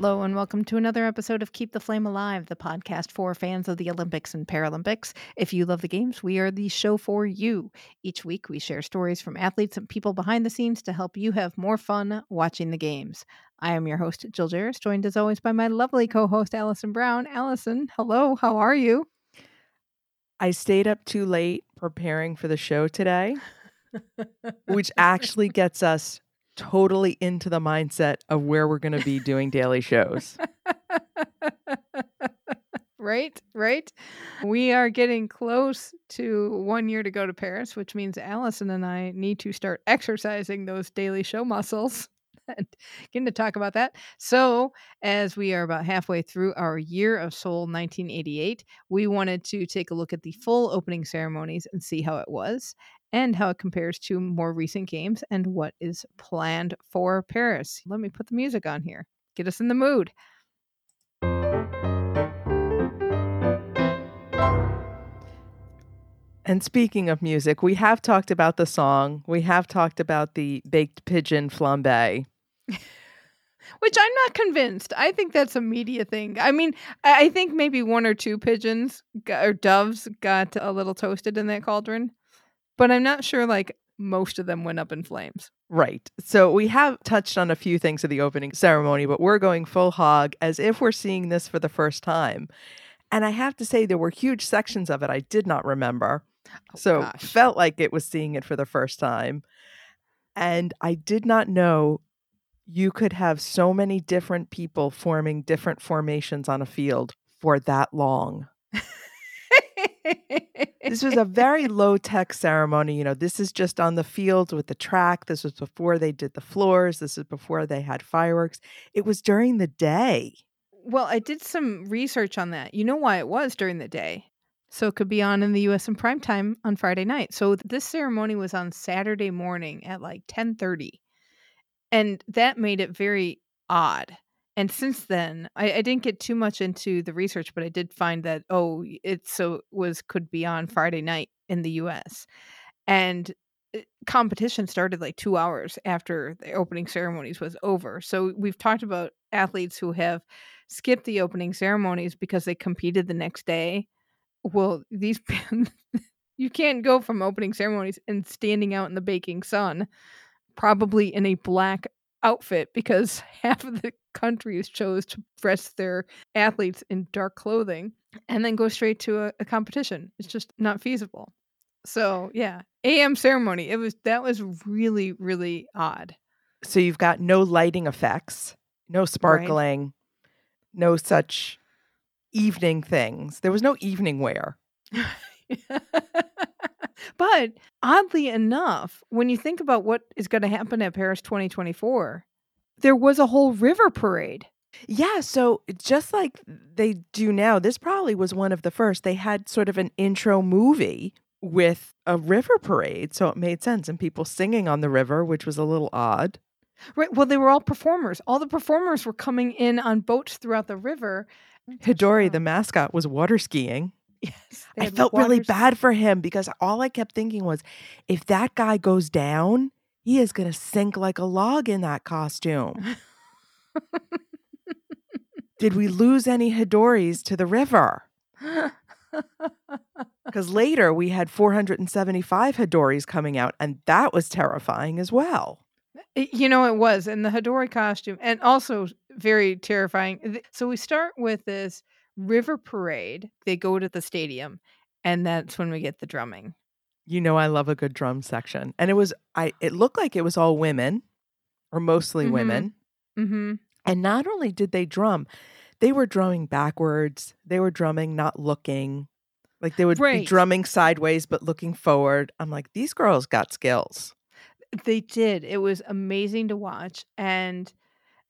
Hello, and welcome to another episode of Keep the Flame Alive, the podcast for fans of the Olympics and Paralympics. If you love the games, we are the show for you. Each week, we share stories from athletes and people behind the scenes to help you have more fun watching the games. I am your host, Jill Jaracz, joined as always by my lovely co host, Alison Brown. Alison, hello, how are you? I stayed up too late preparing for the show today, which actually gets us totally into the mindset of where we're going to be doing daily shows. right, right. We are getting close to one year to go to Paris, which means Alison and I need to start exercising those daily show muscles. Getting to talk about that. So, as we are about halfway through our Year of Seoul 1988, we wanted to take a look at the full opening ceremonies and see how it was and how it compares to more recent games and what is planned for Paris. Let me put the music on here, get us in the mood. And speaking of music, we have talked about the song, we have talked about the baked pigeon flambe. Which I'm not convinced. I think that's a media thing. I mean, I think maybe one or two pigeons got, or doves got a little toasted in that cauldron, but I'm not sure like most of them went up in flames. Right. So we have touched on a few things of the opening ceremony, but we're going full hog as if we're seeing this for the first time. And I have to say, there were huge sections of it I did not remember. Oh, so gosh. felt like it was seeing it for the first time. And I did not know you could have so many different people forming different formations on a field for that long. This was a very low tech ceremony. You know, this is just on the field with the track. This was before they did the floors. This is before they had fireworks. It was during the day. well, I did some research on that. You know why it was during the day? So it could be on in the US in prime time on Friday night. So this ceremony was on Saturday morning at like 10:30. And that made it very odd. And since then, I, I didn't get too much into the research, but I did find that oh, it so was could be on Friday night in the US. And uh, competition started like 2 hours after the opening ceremonies was over. So we've talked about athletes who have skipped the opening ceremonies because they competed the next day. Well, these you can't go from opening ceremonies and standing out in the baking sun, probably in a black outfit because half of the countries chose to dress their athletes in dark clothing and then go straight to a, a competition. It's just not feasible. So yeah, AM ceremony. It was that was really really odd. So you've got no lighting effects, no sparkling, no such evening things. There was no evening wear. but oddly enough, when you think about what is going to happen at Paris 2024, there was a whole river parade. Yeah, so just like they do now, this probably was one of the first. They had sort of an intro movie with a river parade, so it made sense. And people singing on the river, which was a little odd. Right. Well, they were all performers. All the performers were coming in on boats throughout the river. Hodori, the mascot, was water skiing. Yes, I felt really bad for him because all I kept thinking was if that guy goes down, he is going to sink like a log in that costume. Did we lose any Hodoris to the river? Because later we had 475 Hodoris coming out, and that was terrifying as well. Eh, you know, it was, and the Hodori costume, and also very terrifying. Eh, so we start with this river parade. They go to the stadium, and that's when we get the drumming. You know, I love a good drum section, and it was I. It looked like it was all women, or mostly Mhm. women. Mm-hmm. And not only did they drum, they were drumming backwards. They were drumming not looking. Like they would be drumming sideways but looking forward. I'm like, these girls got skills. They did. It was amazing to watch and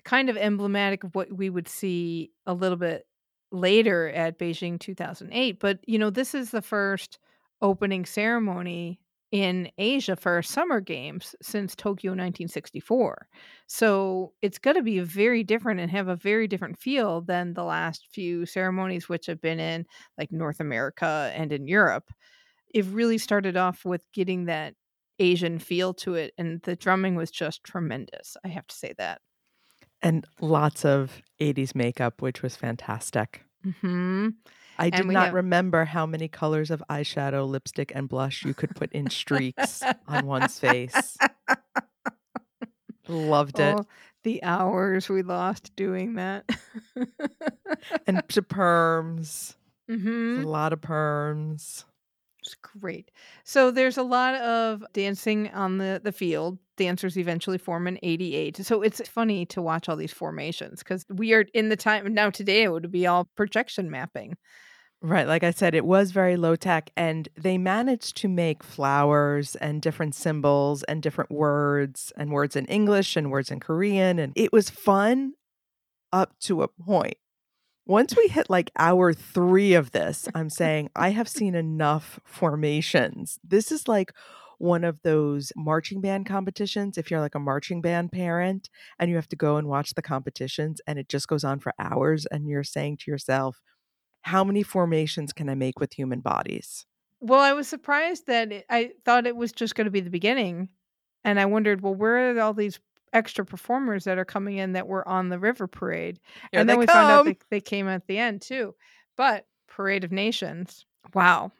kind of emblematic of what we would see a little bit later at Beijing 2008. But, you know, this is the first opening ceremony in Asia for Summer Games since Tokyo 1964. So it's going to be very different and have a very different feel than the last few ceremonies, which have been in like North America and in Europe. It really started off with getting that Asian feel to it, and the drumming was just tremendous. I have to say that. And lots of 80s makeup, which was fantastic. hmm I did not have- remember how many colors of eyeshadow, lipstick, and blush you could put in streaks on one's face. Loved it. Oh, the hours we lost doing that. And to perms. hmm A lot of perms. It's great. So there's a lot of dancing on the the field. Dancers eventually form an 88. So it's funny to watch all these formations because we are in the time now. Today it would be all projection mapping. Right. Like I said, it was very low tech, and they managed to make flowers and different symbols and different words and words in English and words in Korean. And it was fun up to a point. Once we hit like hour three of this, I'm saying I have seen enough formations. This is like one of those marching band competitions. If you're like a marching band parent and you have to go and watch the competitions and it just goes on for hours, and you're saying to yourself, how many formations can I make with human bodies? Well, I was surprised that it, I thought it was just going to be the beginning, and I wondered, well, where are all these extra performers that are coming in that were on the river parade? Here and then we found out come. they, they came at the end too. But Parade of Nations, wow,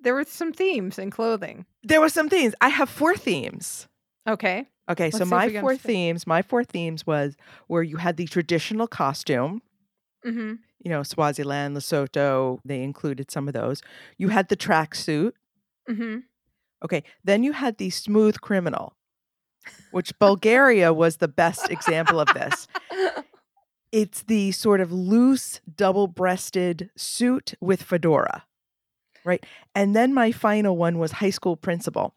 there were some themes in clothing. There were some themes. I have four themes. Okay, Okay, Let's so my four themes, my four themes was where you had the traditional costume, mm-hmm. you know, Swaziland, Lesotho, they included some of those. You had the tracksuit. Mm-hmm. Okay, then you had the smooth criminal, which Bulgaria was the best example of this. It's the sort of loose, double breasted suit with fedora, right? And then my final one was high school principal.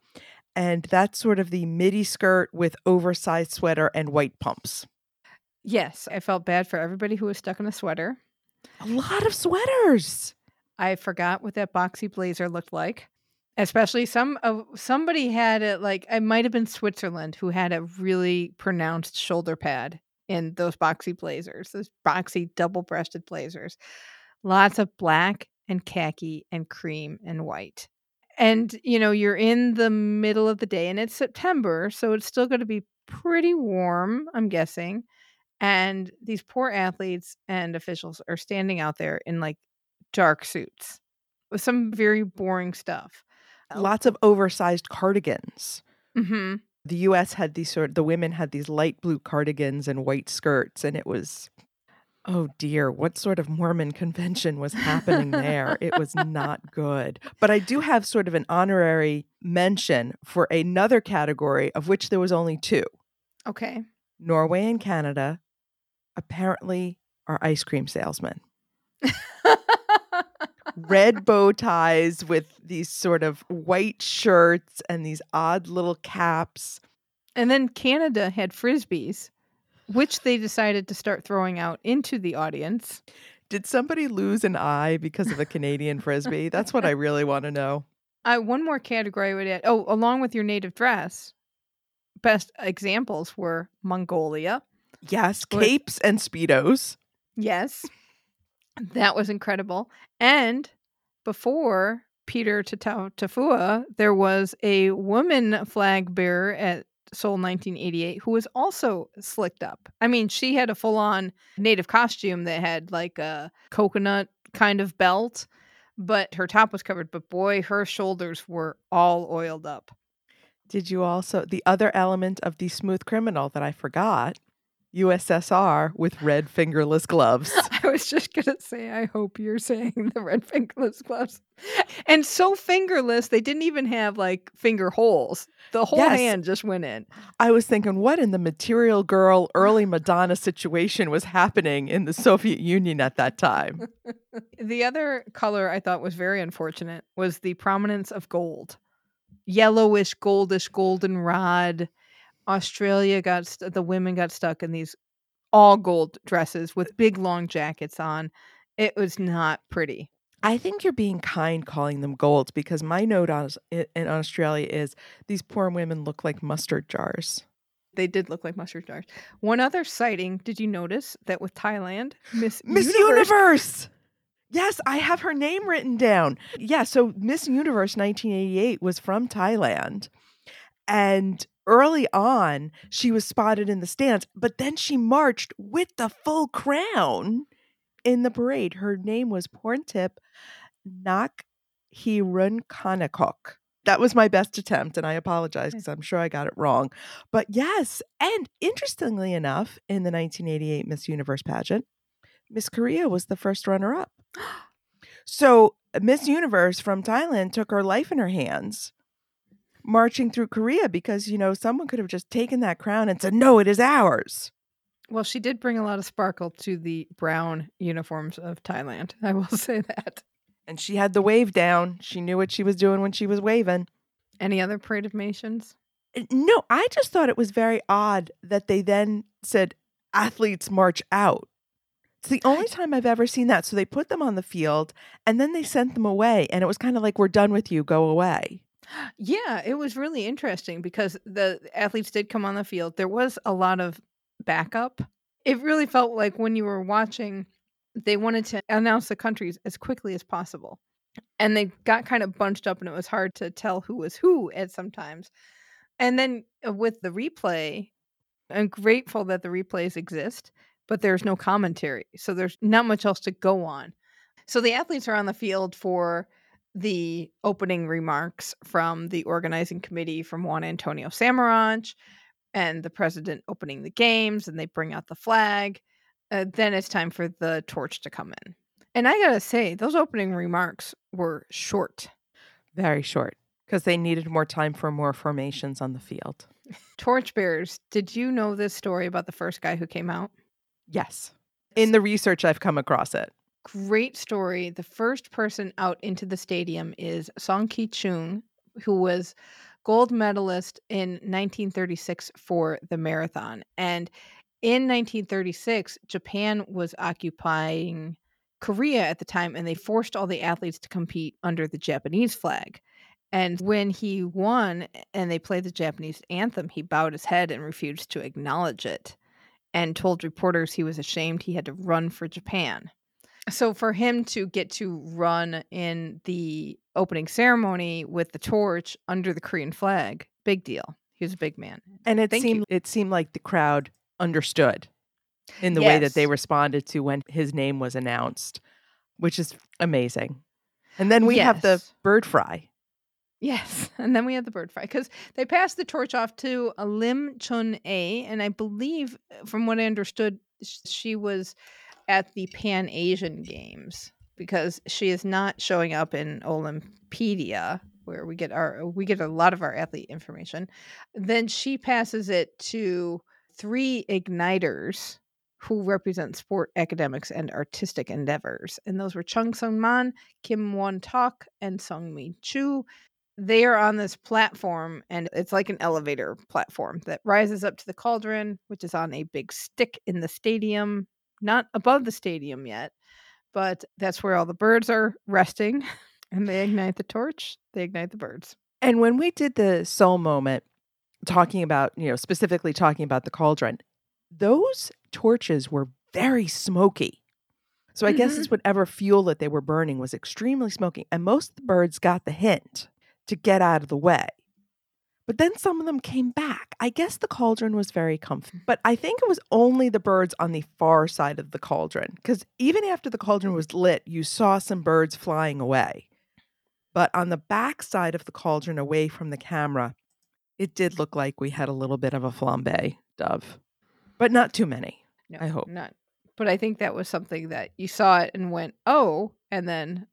And that's sort of the midi skirt with oversized sweater and white pumps. Yes, I felt bad for everybody who was stuck in a sweater. A lot of sweaters. I forgot what that boxy blazer looked like. Especially some of somebody had it like it might have been Switzerland who had a really pronounced shoulder pad in those boxy blazers, those boxy double-breasted blazers. Lots of black and khaki and cream and white. And you know, you're in the middle of the day and it's September, so it's still going to be pretty warm, I'm guessing. And these poor athletes and officials are standing out there in like dark suits with some very boring stuff. Lots of oversized cardigans. hmm The US had these sort the women had these light blue cardigans and white skirts and it was oh dear, what sort of Mormon convention was happening there? it was not good. But I do have sort of an honorary mention for another category of which there was only two. Okay. Norway and Canada apparently are ice cream salesmen. Red bow ties with these sort of white shirts and these odd little caps. and then Canada had frisbees, which they decided to start throwing out into the audience. Did somebody lose an eye because of a Canadian frisbee? That's what I really want to know. I one more category I would add. Oh, along with your native dress, best examples were Mongolia. Yes, capes and speedos. Yes, that was incredible. And before Peter Tafua, there was a woman flag bearer at Seoul 1988 who was also slicked up. I mean, she had a full on native costume that had like a coconut kind of belt, but her top was covered. But boy, her shoulders were all oiled up. Did you also the other element of the smooth criminal that I forgot? USSR with red fingerless gloves. I was just gonna say, I hope you're saying the red fingerless gloves. And so fingerless, they didn't even have like finger holes. The whole Yes. hand just went in. I was thinking, what in the material girl, early Madonna situation was happening in the Soviet Union at that time? The other color I thought was very unfortunate was the prominence of gold. Yellowish, goldish, goldenrod. Australia got st- the women got stuck in these all gold dresses with big long jackets on. It was not pretty. I think you're being kind calling them golds because my note on, in Australia is these poor women look like mustard jars. They did look like mustard jars. One other sighting, did you notice that with Thailand, Miss Miss Universe, Universe. Yes, I have her name written down. Yeah, so Miss Universe 1988 was from Thailand. And early on, she was spotted in the stands, but then she marched with the full crown in the parade. Her name was Porntip Nak Hirun Kanakok. That was my best attempt, and I apologize hmm. because I'm sure I got it wrong. But yes, and interestingly enough, in the 1988 Miss Universe pageant, Miss Korea was the first runner up. So Miss Universe from Thailand took her life in her hands, marching through Korea because, you know, someone could have just taken that crown and said, no, it is ours. Well, she did bring a lot of sparkle to the brown uniforms of Thailand. I will say that. And she had the wave down. She knew what she was doing when she was waving. Any other parade of nations? Uh, No, I just thought it was very odd that they then said athletes march out. It's the only time I've ever seen that. So they put them on the field and then they sent them away. And it was kind of like, we're done with you, go away. Yeah, it was really interesting because the athletes did come on the field. There was a lot of backup. It really felt like when you were watching, they wanted to announce the countries as quickly as possible. And they got kind of bunched up, and it was hard to tell who was who at sometimes. And then uh, with the replay, I'm grateful that the replays exist, but there's no commentary. So there's not much else to go on. So the athletes are on the field for the opening remarks from the organizing committee from Juan Antonio Samaranch and the president opening the games, and they bring out the flag. Uh, then it's time for the torch to come in. And I gotta say, those opening remarks were short. Very short because they needed more time for more formations on the field. Torchbearers, did you know this story about the first guy who came out? Yes. In the research, I've come across it. Great story. The first person out into the stadium is Sohn Kee-chung, who was gold medalist in 1936 for the marathon. And in 1936, Japan was occupying Korea at the time, and they forced all the athletes to compete under the Japanese flag. And when he won and they played the Japanese anthem, he bowed his head and refused to acknowledge it and told reporters he was ashamed he had to run for Japan. So for him to get to run in the opening ceremony with the torch under the Korean flag, big deal. He was a big man. And it Thank you. seemed it seemed like the crowd understood in the way that they responded to when his name was announced, which is amazing. And then we have the bird fry. Yes, and then we had the bird fry because they passed the torch off to a Lim Chun A, and I believe, uh, from what I understood, she was at the Pan Asian Games because she is not showing up in Olympedia where we get our we get a lot of our athlete information. Then she passes it to three igniters who represent sport, academics, and artistic endeavors, and those were Chung Sung Man, Kim Won Tok, and Sung Mi Chu. They are on this platform and it's like an elevator platform that rises up to the cauldron which is on a big stick in the stadium not above the stadium yet but that's where all the birds are resting and they ignite the torch they ignite the birds And when we did the Seoul moment, talking about, you know, specifically talking about the cauldron, those torches were very smoky. So I guess Mhm. it's whatever fuel that they were burning was extremely smoky. And most of the birds got the hint to get out of the way. But then some of them came back. I guess the cauldron was very comfy. Mm. But I think it was only the birds on the far side of the cauldron. Because even after the cauldron was lit, you saw some birds flying away. But on the back side of the cauldron, away from the camera, it did look like we had a little bit of a flambe dove, but not too many. no I hope. not but i think that was something that you saw it and went oh and then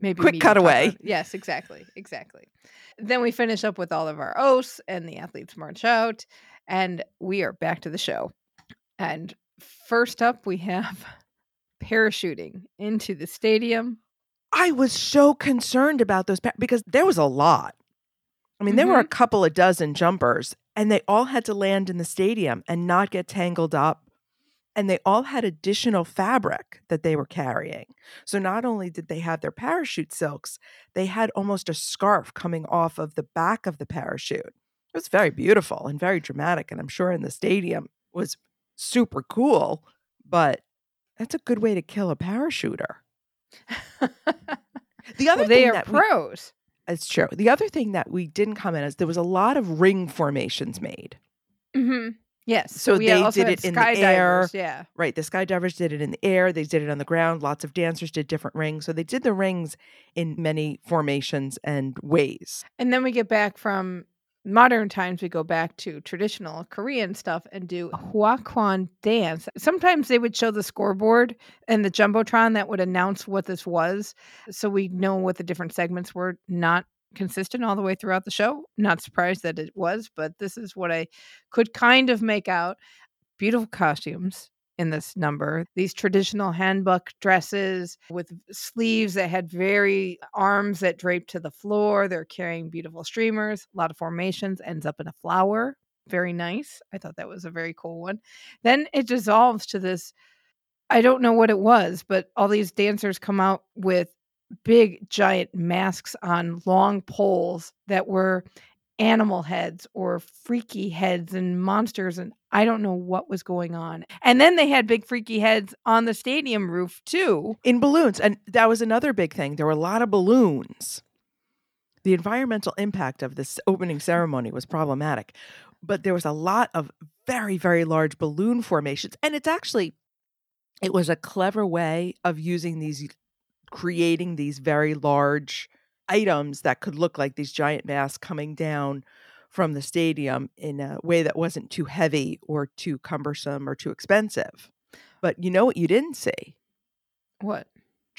maybe Quick cutaway. yes exactly exactly then we finish up with all of our oaths and the athletes march out and we are back to the show and first up we have parachuting into the stadium I was so concerned about those pa- because there was a lot. I mean, there were a mm-hmm. couple of dozen jumpers, and they all had to land in the stadium and not get tangled up. And they all had additional fabric that they were carrying. So not only did they have their parachute silks, they had almost a scarf coming off of the back of the parachute. It was very beautiful and very dramatic, and I'm sure in the stadium was super cool, but that's a good way to kill a parachuter. The other well, they thing are that we- pros. it's true. The other thing that we didn't comment is there was a lot of ring formations made. hmm Yes. So we they did it in the air. Yeah. Right. The skydivers did it in the air, they did it on the ground. Lots of dancers did different rings. So they did the rings in many formations and ways. And then we get back from modern times, we go back to traditional Korean stuff and do Huakwan dance. Sometimes they would show the scoreboard and the Jumbotron that would announce what this was. So we know what the different segments were, not consistent all the way throughout the show. Not surprised that it was, but this is what I could kind of make out. Beautiful costumes in this number. These traditional hanbok dresses with sleeves that had very arms that draped to the floor. They're carrying beautiful streamers, a lot of formations, ends up in a flower. Very nice. I thought that was a very cool one. Then it dissolves to this I don't know what it was, but all these dancers come out with big giant masks on long poles that were animal heads or freaky heads and monsters and I don't know what was going on. And then they had big freaky heads on the stadium roof too. In balloons. And that was another big thing. There were a lot of balloons. The environmental impact of this opening ceremony was problematic, but there was a lot of very, very large balloon formations. And it's actually, it was a clever way of using these, creating these very large items that could look like these giant masks coming down from the stadium in a way that wasn't too heavy or too cumbersome or too expensive. But you know what you didn't see? What?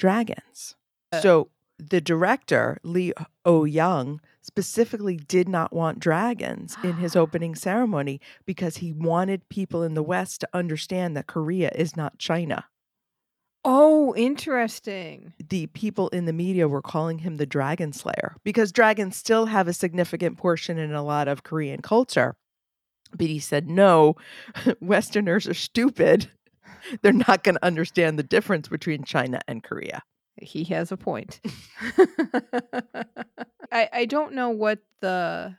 dragons. Uh. so the director, Lee O Young, specifically did not want dragons in his opening ceremony because he wanted people in the West to understand that Korea is not China. Oh, interesting. The people in the media were calling him the dragon slayer because dragons still have a significant portion in a lot of Korean culture. But he said, no, Westerners are stupid. They're not going to understand the difference between China and Korea. He has a point. I I don't know what the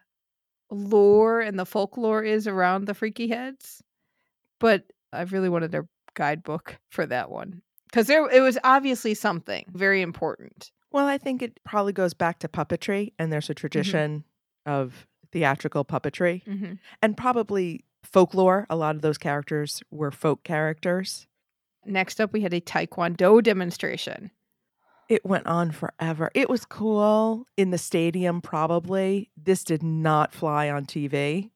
lore and the folklore is around the freaky heads, but I really wanted a guidebook for that one because there it was obviously something very important. Well, I think it probably goes back to puppetry, and there's a tradition of theatrical puppetry, Mhm. and probably folklore. A lot of those characters were folk characters. Next up, we had a taekwondo demonstration. It went on forever. It was cool in the stadium, probably. This did not fly on TV.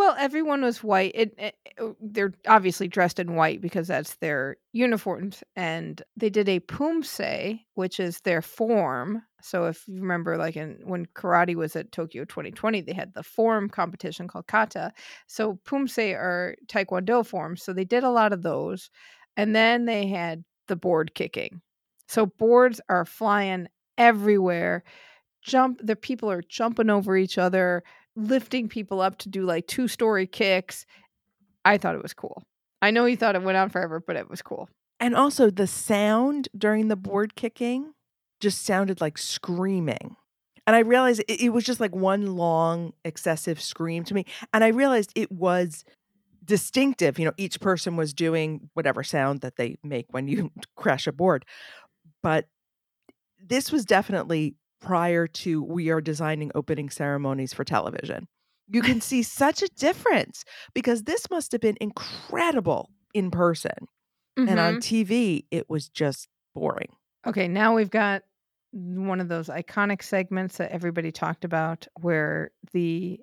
Well, everyone was white. It, eh, eh, it- it- they're obviously dressed in white because that's their uniforms. And they did a pumse, which is their form. So if you remember, like in when karate was at Tokyo 2020, they had the form competition called kata. So pumse are taekwondo forms. So they did a lot of those. And then they had the board kicking. So boards are flying everywhere. Jump, the people are jumping over each other lifting people up to do like two story kicks. I thought it was cool. I know he thought it went on forever, but it was cool. And also, the sound during the board kicking just sounded like screaming. And I realized it, it was just like one long, excessive scream to me. And I realized it was distinctive. You know, each person was doing whatever sound that they make when you crash a board. But this was definitely prior to we are designing opening ceremonies for television. You can see such a difference because this must have been incredible in person. And on Mhm. TV, it was just boring. okay, now we've got one of those iconic segments that everybody talked about where the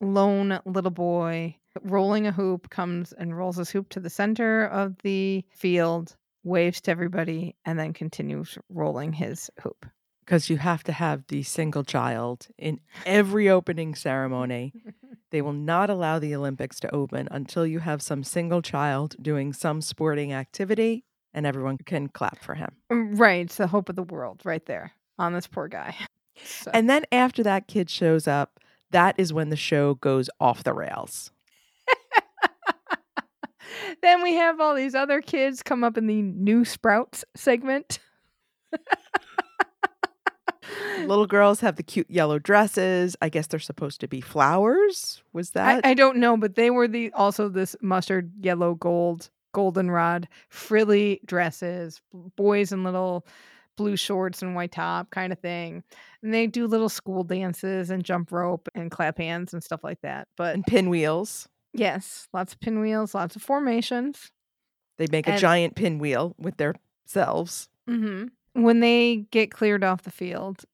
lone little boy rolling a hoop comes and rolls his hoop to the center of the field, waves to everybody, and then continues rolling his hoop. Because you have to have the single child in every opening ceremony. They will not allow the Olympics to open until you have some single child doing some sporting activity and everyone can clap for him. Right. It's the hope of the world right there on this poor guy. So. And then after that kid shows up, that is when the show goes off the rails. then we have all these other kids come up in the new sprouts segment. Little girls have the cute yellow dresses. I guess they're supposed to be flowers. Was that? I don't know, but they were the also this mustard yellow gold goldenrod frilly dresses, boys in little blue shorts and white top kind of thing. And they do little school dances and jump rope and clap hands and stuff like that. But and pinwheels. yes, lots of pinwheels, lots of formations. They make a And- giant pinwheel with their selves. hmm When they get cleared off the field,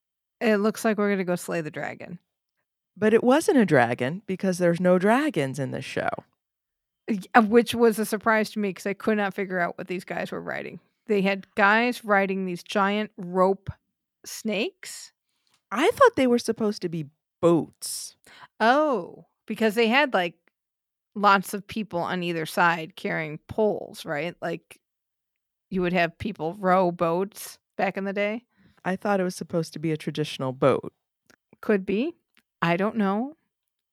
it looks like we're going to go slay the dragon. But it wasn't a dragon because there's no dragons in this show. Uh, Which was a surprise to me because I could not figure out what these guys were riding. They had guys riding these giant rope snakes. I thought they were supposed to be boats. Oh, because they had like lots of people on either side carrying poles, right? Like you would have people row boats back in the day. I thought it was supposed to be a traditional boat. Could be. I don't know.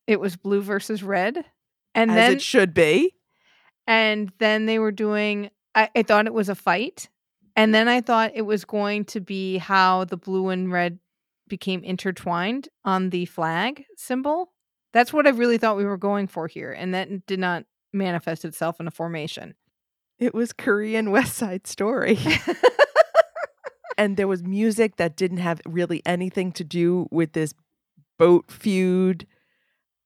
It was blue versus red. And as then it should be. and then they were doing I, I thought it was a fight. And then I thought it was going to be how the blue and red became intertwined on the flag symbol. That's what I really thought we were going for here. And that did not manifest itself in a formation. It was Korean West Side Story. and there was music that didn't have really anything to do with this boat feud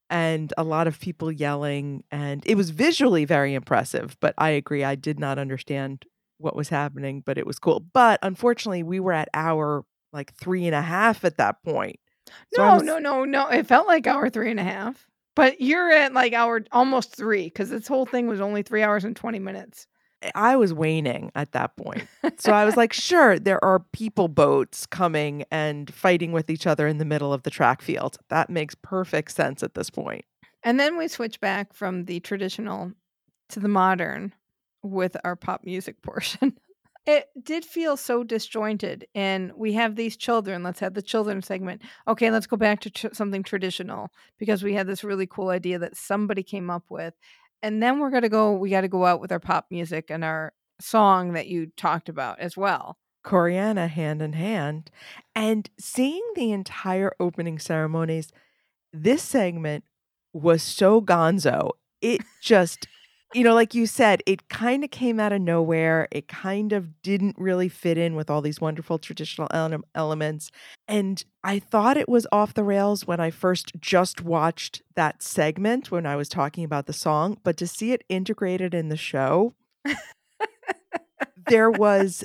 and a lot of people yelling and it was visually very impressive but i agree i did not understand what was happening but it was cool but unfortunately we were at hour like three and a half at that point So no, was- no, no, no. It felt like hour three and a half. But you're at like hour almost three because this whole thing was only three hours and 20 minutes. I was waning at that point. So I was like, sure, there are people boats coming and fighting with each other in the middle of the track field. That makes perfect sense at this point. And then we switch back from the traditional to the modern with our pop music portion. It did feel so disjointed. And we have these children. Let's have the children segment. Okay, let's go back to tr- something traditional because we had this really cool idea that somebody came up with. And then we're to go, we got to go out with our pop music and our song that you talked about as well. Koreana hand in hand. And seeing the entire opening ceremonies, this segment was so gonzo. It just, you know, like you said, it kind of came out of nowhere. It kind of didn't really fit in with all these wonderful traditional ele- elements. And I thought it was off the rails when I first just watched that segment when I was talking about the song. But to see it integrated in the show, there was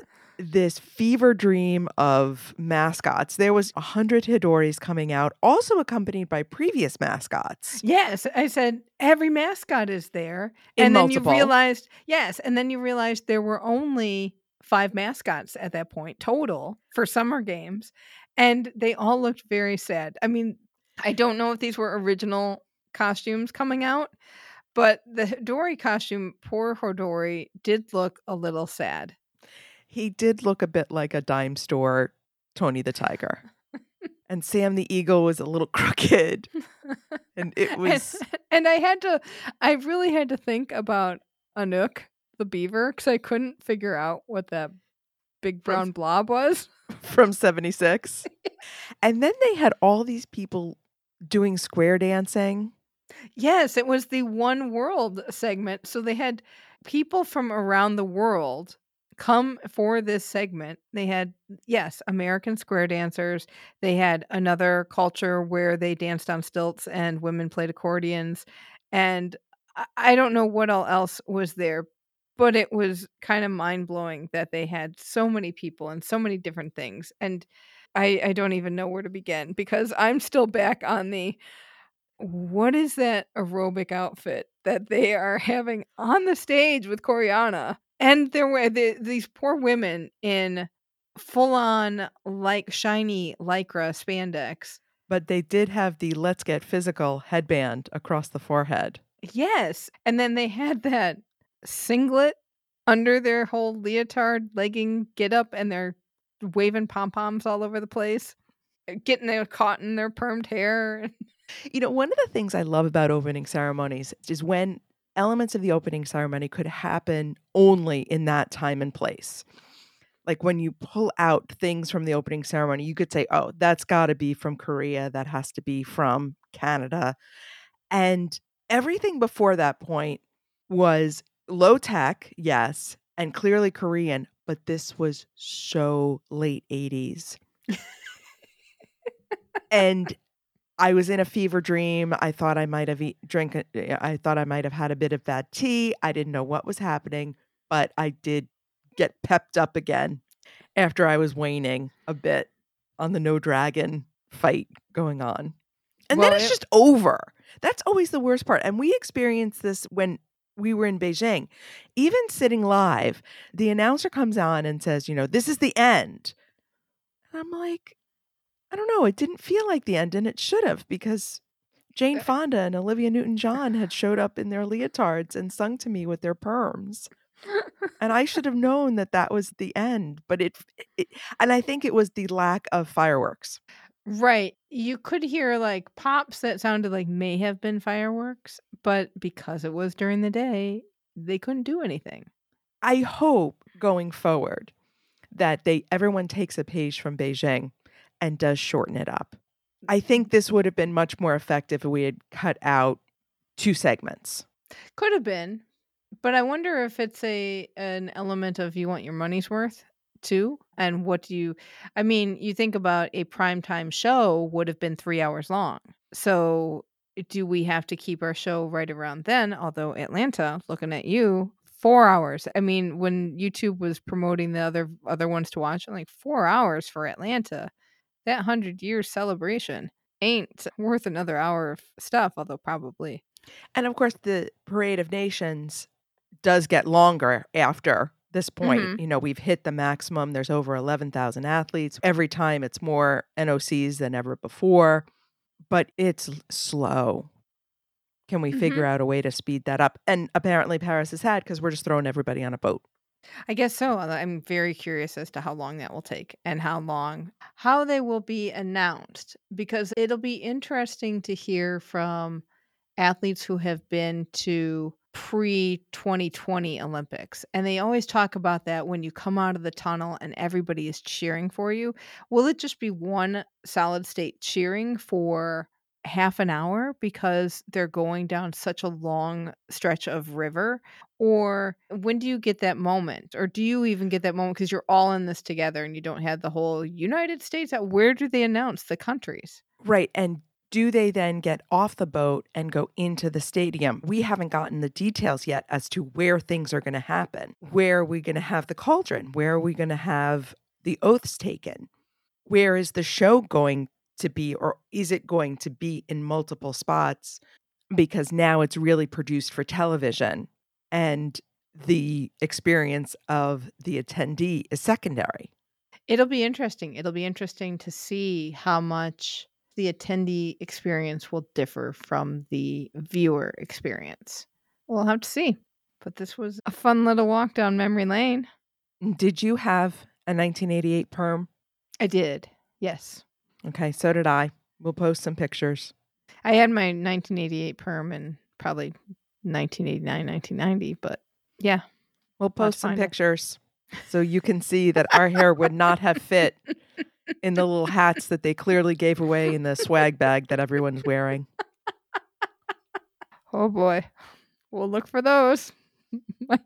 this fever dream of mascots. There was a hundred Hodoris coming out, also accompanied by previous mascots. Yes, I said every mascot is there. In and then multiple. you realized, yes, and then you realized there were only five mascots at that point total for summer games. And they all looked very sad. I mean, I don't know if these were original costumes coming out, but the Hodori costume, poor Hodori, did look a little sad. He did look a bit like a dime store Tony the Tiger. and Sam the Eagle was a little crooked. And it was and, and I had to, I really had to think about Anook, the beaver, because I couldn't figure out what that big brown blob was. from 76. and then they had all these people doing square dancing. Yes, it was the One World segment. So they had people from around the world come for this segment. They had, yes, American square dancers. They had another culture where they danced on stilts and women played accordions. And I- don't know what all else was there, but it was kind of mind blowing that they had so many people and so many different things. And I, I don't even know where to begin because I'm still back on the what is that aerobic outfit that they are having on the stage with Koreana? And there were the, these poor women in full on like shiny lycra spandex. But they did have the let's get physical headband across the forehead. Yes. And then they had that singlet under their whole leotard legging get up and they're waving pom poms all over the place, uh, getting their caught in their permed hair. You know, one of the things I love about opening ceremonies is when elements of the opening ceremony could happen only in that time and place. Like when you pull out things from the opening ceremony, you could say, oh, that's got to be from Korea. That has to be from Canada. And everything before that point was low tech, yes, and clearly Korean, but this was so late 80s. and I was in a fever dream. I thought I might have eat, drink. a- I thought I might have had a bit of bad tea. I didn't know what was happening, but I did get pepped up again after I was waning a bit on the no dragon fight going on. And Well, then it's it- just over. That's always the worst part. And we experienced this when we were in Beijing. Even sitting live, the announcer comes on and says, you know, this is the end. And I'm like, I don't know. It didn't feel like the end, and it should have because Jane eh. Fonda and Olivia Newton John had showed up in their leotards and sung to me with their perms. and I should have known that that was the end. But it, it, and I think it was the lack of fireworks. Right. You could hear like pops that sounded like may have been fireworks, but because it was during the day, they couldn't do anything. I hope going forward that they everyone takes a page from Beijing and does shorten it up. I mm-hmm. think this would have been much more effective if we had cut out two segments. Could have been, but I wonder if it's a an element of you want your money's worth too, and what do you? I mean, you think about a primetime show would have been three hours long, so do we have to keep our show right around then? Although Atlanta, looking at you, four hours. I mean, when YouTube was promoting the other other ones to watch, I'm like four hours for Atlanta. That hundred year celebration ain't worth another hour of stuff, although probably. And of course, the Parade of Nations does get longer after this point. Mhm. You know, we've hit the maximum. There's over 11,000 athletes. Every time it's more NOCs than ever before, but it's slow. Can we figure out a way to speed that up? And apparently, Paris has had because we're just throwing everybody on a boat. I guess so. I'm very curious as to how long that will take and how long, how they will be announced, because it'll be interesting to hear from athletes who have been to pre 2020 Olympics. And they always talk about that when you come out of the tunnel and everybody is cheering for you. Will it just be one solid state cheering for half an hour because they're going down such a long stretch of river? Or when do you get that moment? Or do you even get that moment because you're all in this together and you don't have the whole United States? out- Where do they announce the countries? Right. And do they then get off the boat and go into the stadium? We haven't gotten the details yet as to where things are going to happen. Where are we going to have the cauldron? Where are we going to have the oaths taken? Where is the show going to be? Or is it going to be in multiple spots? Because now it's really produced for television and the experience of the attendee is secondary. It'll be interesting. It'll be interesting to see how much the attendee experience will differ from the viewer experience. We'll have to see. But this was a fun little walk down memory lane. Did you have a 1988 perm? I did. Yes. Okay, so did I. We'll post some pictures. I had my 1988 perm in probably 1989, 1990, but yeah. We'll post some find it. pictures so you can see that our hair would not have fit in the little hats that they clearly gave away in the swag bag that everyone's wearing. Oh boy. We'll look for those.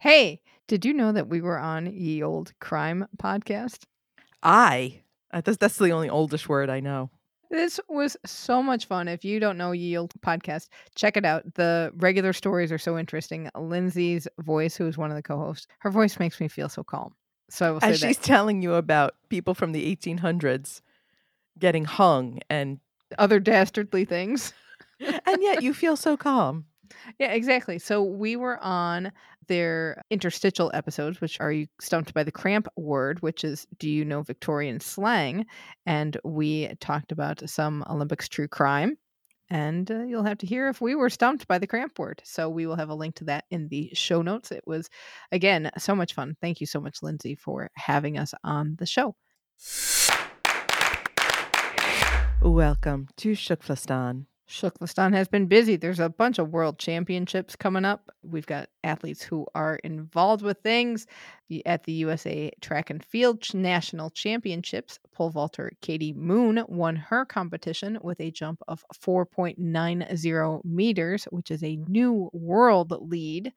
hey, did you know that we were on Ye Olde Crime podcast? I. uh, That's, that's the only oldish word I know. This was so much fun. If you don't know Yield podcast, check it out. The regular stories are so interesting. Lindsay's voice, who is one of the co-hosts, her voice makes me feel so calm. So I will say As she's telling you about people from the 1800s getting hung, and other dastardly things. and yet you feel so calm. Yeah, exactly. So we were on their interstitial episodes, which are you stumped by the cramp word, which is do you know Victorian slang? And we talked about some Olympics true crime. And uh, you'll have to hear if we were stumped by the cramp word. So we will have a link to that in the show notes. It was, again, so much fun. Thank you so much, Lindsay, for having us on the show. Welcome to TKFLASTAN. TKFLASTAN has been busy. There's a bunch of world championships coming up. We've got athletes who are involved with things. At the USA Track and Field National Championships, pole vaulter Katie Moon won her competition with a jump of 4.90 meters, which is a new world lead.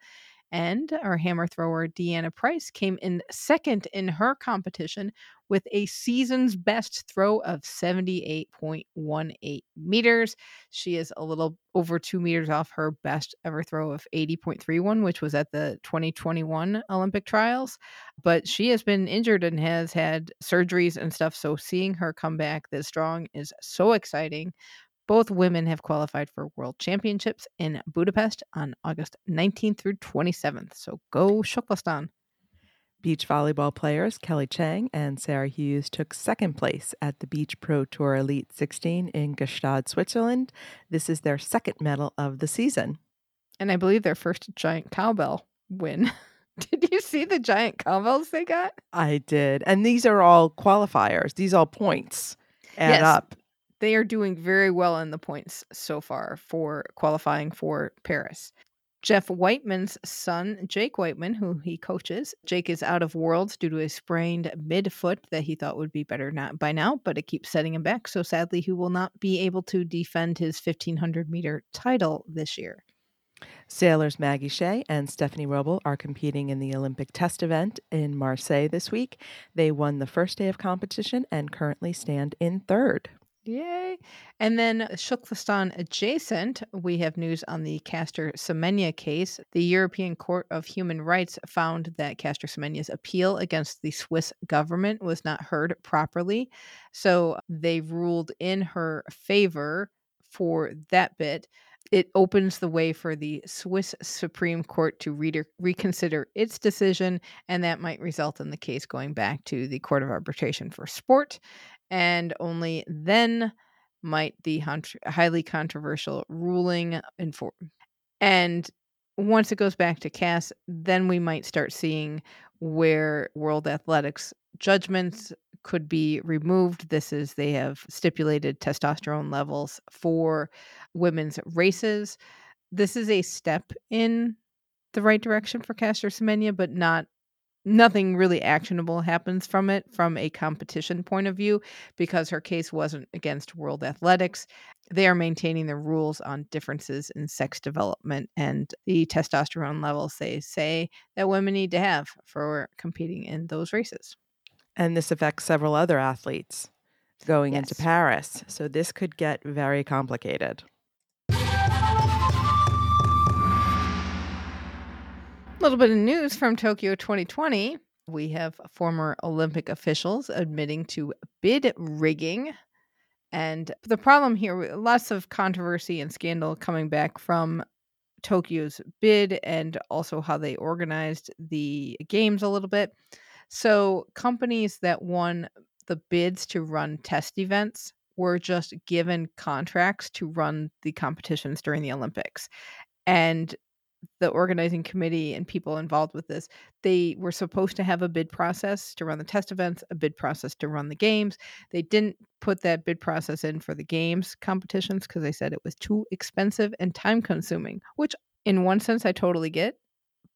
And our hammer thrower DeAnna Price came in second in her competition with a season's best throw of 78.18 meters. She is a little over two meters off her best ever throw of 80.31, which was at the 2021 Olympic trials. But she has been injured and has had surgeries and stuff. So seeing her come back this strong is so exciting. Both women have qualified for World Championships in Budapest on August 19th through 27th. So go TKFLASTAN. Beach volleyball players Kelly Cheng and Sarah Hughes took second place at the Beach Pro Tour Elite 16 in Gstaad, Switzerland. This is their second medal of the season. And I believe their first giant cowbell win. Did you see the giant cowbells they got? I did. And these are all qualifiers, these all points add Yes. up. They are doing very well in the points so far for qualifying for Paris. Geoff Wightman's son, Jake Wightman, who he coaches, Jake is out of worlds due to a sprained midfoot that he thought would be better not by now, but it keeps setting him back. So sadly, he will not be able to defend his 1500 meter title this year. Sailors Maggie Shea and Stephanie Roble are competing in the Olympic test event in Marseille this week. They won the first day of competition and currently stand in third. Yay. And then uh, TKFLASTAN adjacent, we have news on the Caster Semenya case. The European Court of Human Rights found that Caster Semenya's appeal against the Swiss government was not heard properly. So they ruled in her favor for that bit. It opens the way for the Swiss Supreme Court to reader, reconsider its decision, and that might result in the case going back to the Court of Arbitration for Sport and only then might the highly controversial ruling inform. And once it goes back to CAS, then we might start seeing where World Athletics judgments could be removed. This is they have stipulated testosterone levels for women's races. This is a step in the right direction for Caster Semenya, but not nothing really actionable happens from it from a competition point of view because her case wasn't against world athletics they are maintaining the rules on differences in sex development and the testosterone levels they say that women need to have for competing in those races And this affects several other athletes going into Paris. So this could get very complicated. A little bit of news from Tokyo 2020. We have former Olympic officials admitting to bid rigging. And the problem here, lots of controversy and scandal coming back from Tokyo's bid and also how they organized the games a little bit. So, companies that won the bids to run test events were just given contracts to run the competitions during the Olympics. And the organizing committee and people involved with this, they were supposed to have a bid process to run the test events, a bid process to run the games. They didn't put that bid process in for the games competitions because they said it was too expensive and time consuming, which in one sense I totally get.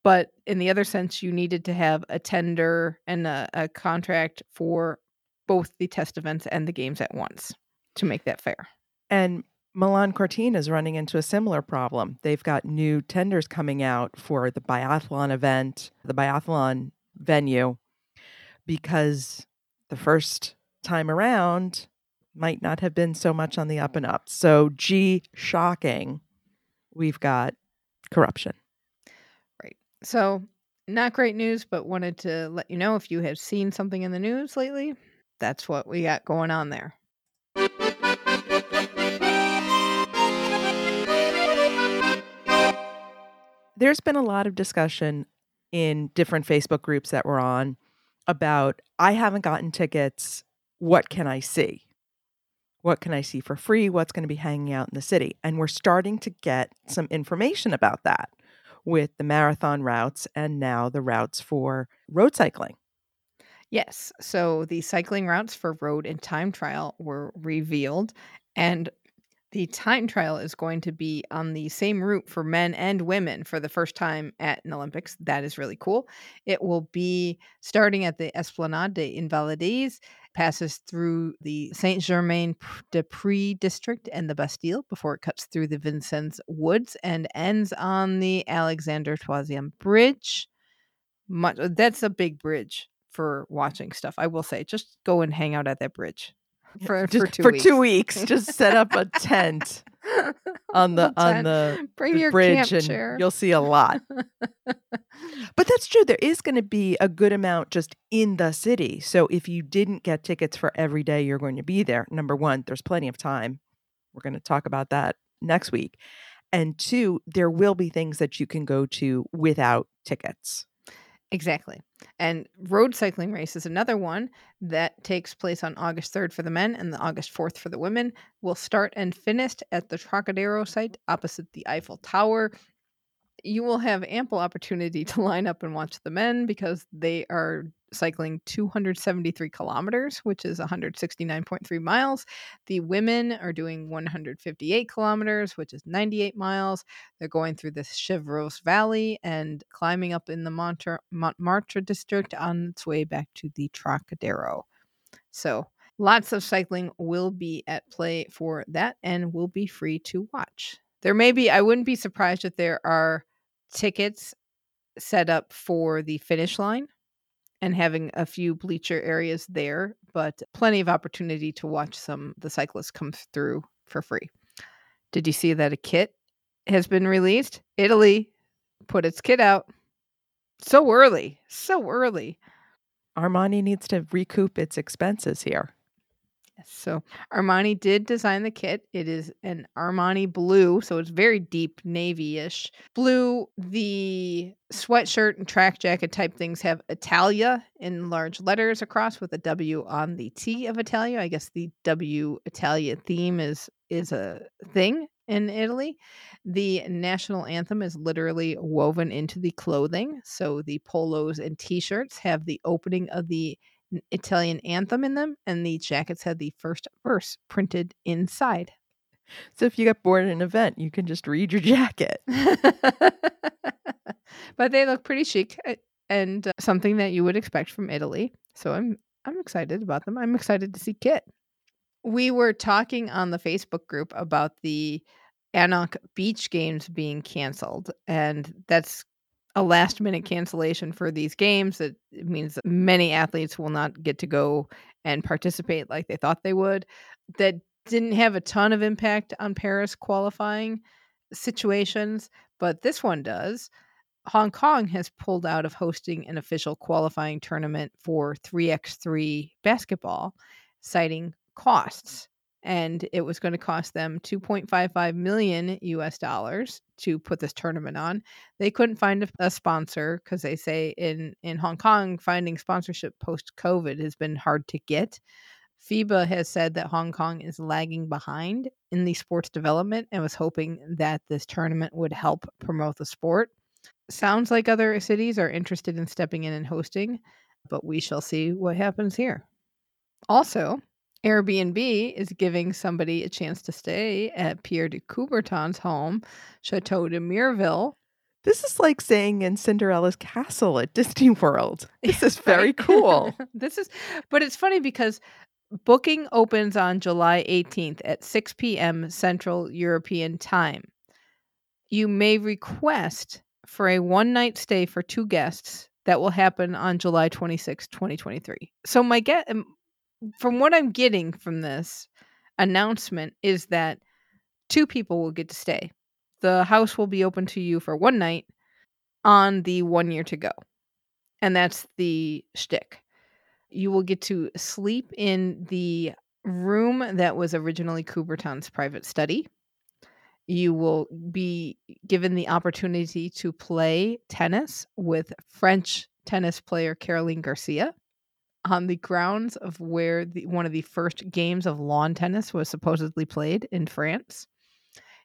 But in the other sense, you needed to have a tender and a, a contract for both the test events and the games at once to make that fair. And Milan Cortina is running into a similar problem. They've got new tenders coming out for the biathlon event, the biathlon venue, because the first time around might not have been so much on the up and up. So, gee, shocking. We've got corruption. So, not great news, but wanted to let you know if you have seen something in the news lately, that's what we got going on there. There's been a lot of discussion in different Facebook groups that we're on about I haven't gotten tickets. What can I see? What can I see for free? What's going to be hanging out in the city? And we're starting to get some information about that with the marathon routes and now the routes for road cycling. Yes. So the cycling routes for road and time trial were revealed. And The time trial is going to be on the same route for men and women for the first time at an Olympics. That is really cool. It will be starting at the Esplanade des Invalides, passes through the Saint Germain des Prés district and the Bastille before it cuts through the Vincennes Woods and ends on the Alexander Troisième Bridge. Much, uh, that's a big bridge for watching stuff. I will say, just go and hang out at that bridge for, Just for two for weeks. two weeks, just set up a tent on the on the, Bring the your bridge, camp and chair. you'll see a lot. But that's true. There is going to be a good amount just in the city. So if you didn't get tickets for every day you're going to be there, number one, there's plenty of time. We're going to talk about that next week. And two, there will be things that you can go to without tickets. Exactly. And road cycling race is another one that takes place on August 3rd for the men and the August 4th for the women. Will start and finish at the Trocadero site opposite the Eiffel Tower. You will have ample opportunity to line up and watch the men because they are cycling 273 kilometers, which is 169.3 miles. The women are doing 158 kilometers, which is 98 miles. They're going through the Chevreuse Valley and climbing up in the Montmartre district on its way back to the Trocadero. So, lots of cycling will be at play for that and will be free to watch. There may be, I wouldn't be surprised if there are tickets set up for the finish line and having a few bleacher areas there, but plenty of opportunity to watch some the cyclists come through for free. Did you see that a kit has been released? Italy put its kit out so early, so early. Armani needs to recoup its expenses here. Yes, So Armani did design the kit. It is an Armani blue, so it's very deep navy-ish blue. The sweatshirt and track jacket type things have Italia in large letters across with a W on the T of Italia. I guess the W Italia theme is is a thing in Italy. The national anthem is literally woven into the clothing. So the polos and t-shirts have the opening of the Italian anthem in them, and the jackets had the first verse printed inside. So if you get bored at an event, you can just read your jacket. but they look pretty chic and uh, something that you would expect from Italy. So I'm I'm excited about them. I'm excited to see Kit. We were talking on the Facebook group about the ANOC Beach games being canceled, and that's a last minute cancellation for these games. That means that many athletes will not get to go and participate like they thought they would. That didn't have a ton of impact on Paris qualifying situations, but this one does. Hong Kong has pulled out of hosting an official qualifying tournament for 3x3 basketball, citing costs. And it was going to cost them 2.55 million US dollars to put this tournament on. They couldn't find a, a sponsor because they say in, in Hong Kong, finding sponsorship post COVID has been hard to get. FIBA has said that Hong Kong is lagging behind in the sports development and was hoping that this tournament would help promote the sport. Sounds like other cities are interested in stepping in and hosting, but we shall see what happens here. Also, Airbnb is giving somebody a chance to stay at Pierre de Coubertin's home, Chateau de Mirville. This is like saying in Cinderella's castle at Disney World. This is very cool. this is, but it's funny because booking opens on July 18th at 6 p.m. Central European Time. You may request for a one night stay for two guests that will happen on July 26, 2023. So, my get um, from what I'm getting from this announcement is that two people will get to stay. The house will be open to you for one night on the one year to go. And that's the shtick. You will get to sleep in the room that was originally Coubertin's private study. You will be given the opportunity to play tennis with French tennis player Caroline Garcia on the grounds of where the, one of the first games of lawn tennis was supposedly played in France.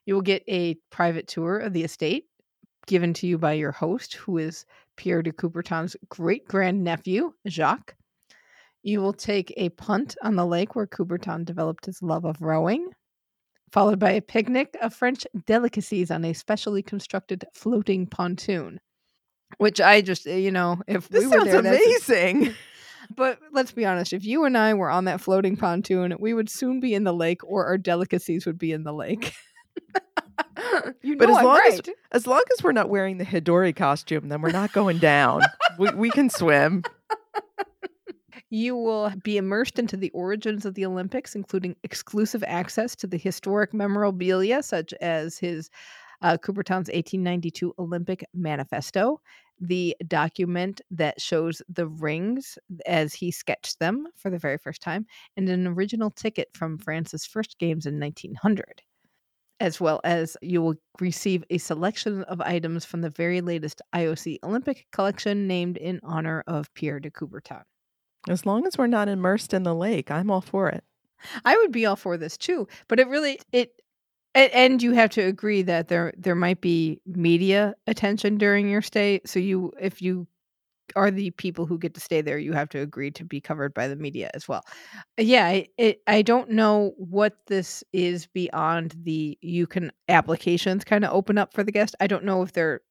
You will get a private tour of the estate given to you by your host, who is Pierre de Coubertin's great grandnephew, Jacques. You will take a punt on the lake where Coubertin developed his love of rowing. followed by a picnic of French delicacies on a specially constructed floating pontoon. Which I just, eh, you know, if This we were sounds there, that's- amazing. but let's be honest, if you and I were on that floating pontoon, we would soon be in the lake, or our delicacies would be in the lake. you But as I'm long as- As long as we're not wearing the Hodori costume, then we're not going down. we, we can swim. You will be immersed into the origins of the Olympics, including exclusive access to the historic memorabilia, such as his uh, Coubertin's 1892 Olympic Manifesto, the document that shows the rings as he sketched them for the very first time, and an original ticket from France's first games in 1900. As well as you will receive a selection of items from the very latest IOC Olympic collection named in honor of Pierre de Coubertin. As long as we're not immersed in the lake, I'm all for it. I would be all for this too, but it really it a- and you have to agree that there there might be media attention during your stay. So you if you are the people who get to stay there, you have to agree to be covered by the media as well. Yeah, I, it, I don't know what this is beyond the you can applications kind of open up for the guest. I don't know if they're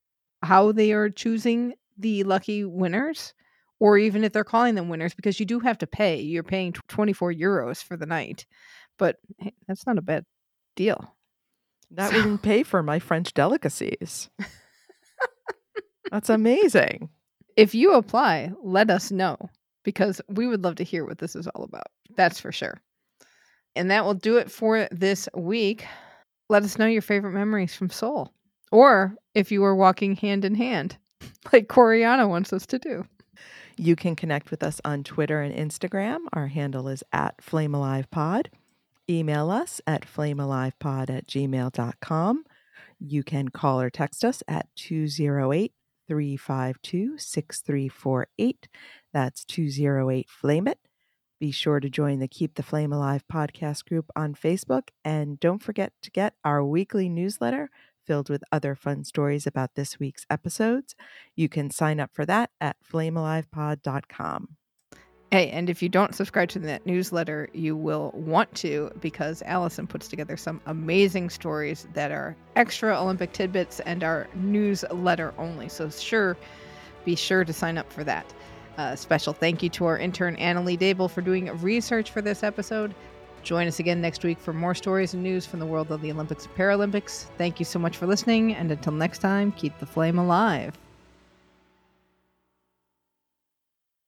how they are choosing the lucky winners or even if they're calling them winners because you do have to pay. You're paying 24 euros for the night. But hey, that's not a bad deal. That So- wouldn't pay for my French delicacies. That's amazing. If you apply, let us know because we would love to hear what this is all about. That's for sure. And that will do it for this week. Let us know your favorite memories from Seoul or if you were walking hand in hand like Koreana wants us to do. You can connect with us on Twitter and Instagram. Our handle is at flamealivepod. Email us at flamealivepod at gmail.com. You can call or text us at 208 352 6348. That's 208 Flame It. Be sure to join the Keep the Flame Alive podcast group on Facebook. And don't forget to get our weekly newsletter filled with other fun stories about this week's episodes. You can sign up for that at flamealivepod.com. Hey, and if you don't subscribe to that newsletter, you will want to because Alison puts together some amazing stories that are extra Olympic tidbits and are newsletter only. So, sure, be sure to sign up for that. Uh, special thank you to our intern, Annalee Deabel, for doing research for this episode. Join us again next week for more stories and news from the world of the Olympics and Paralympics. Thank you so much for listening, and until next time, keep the flame alive.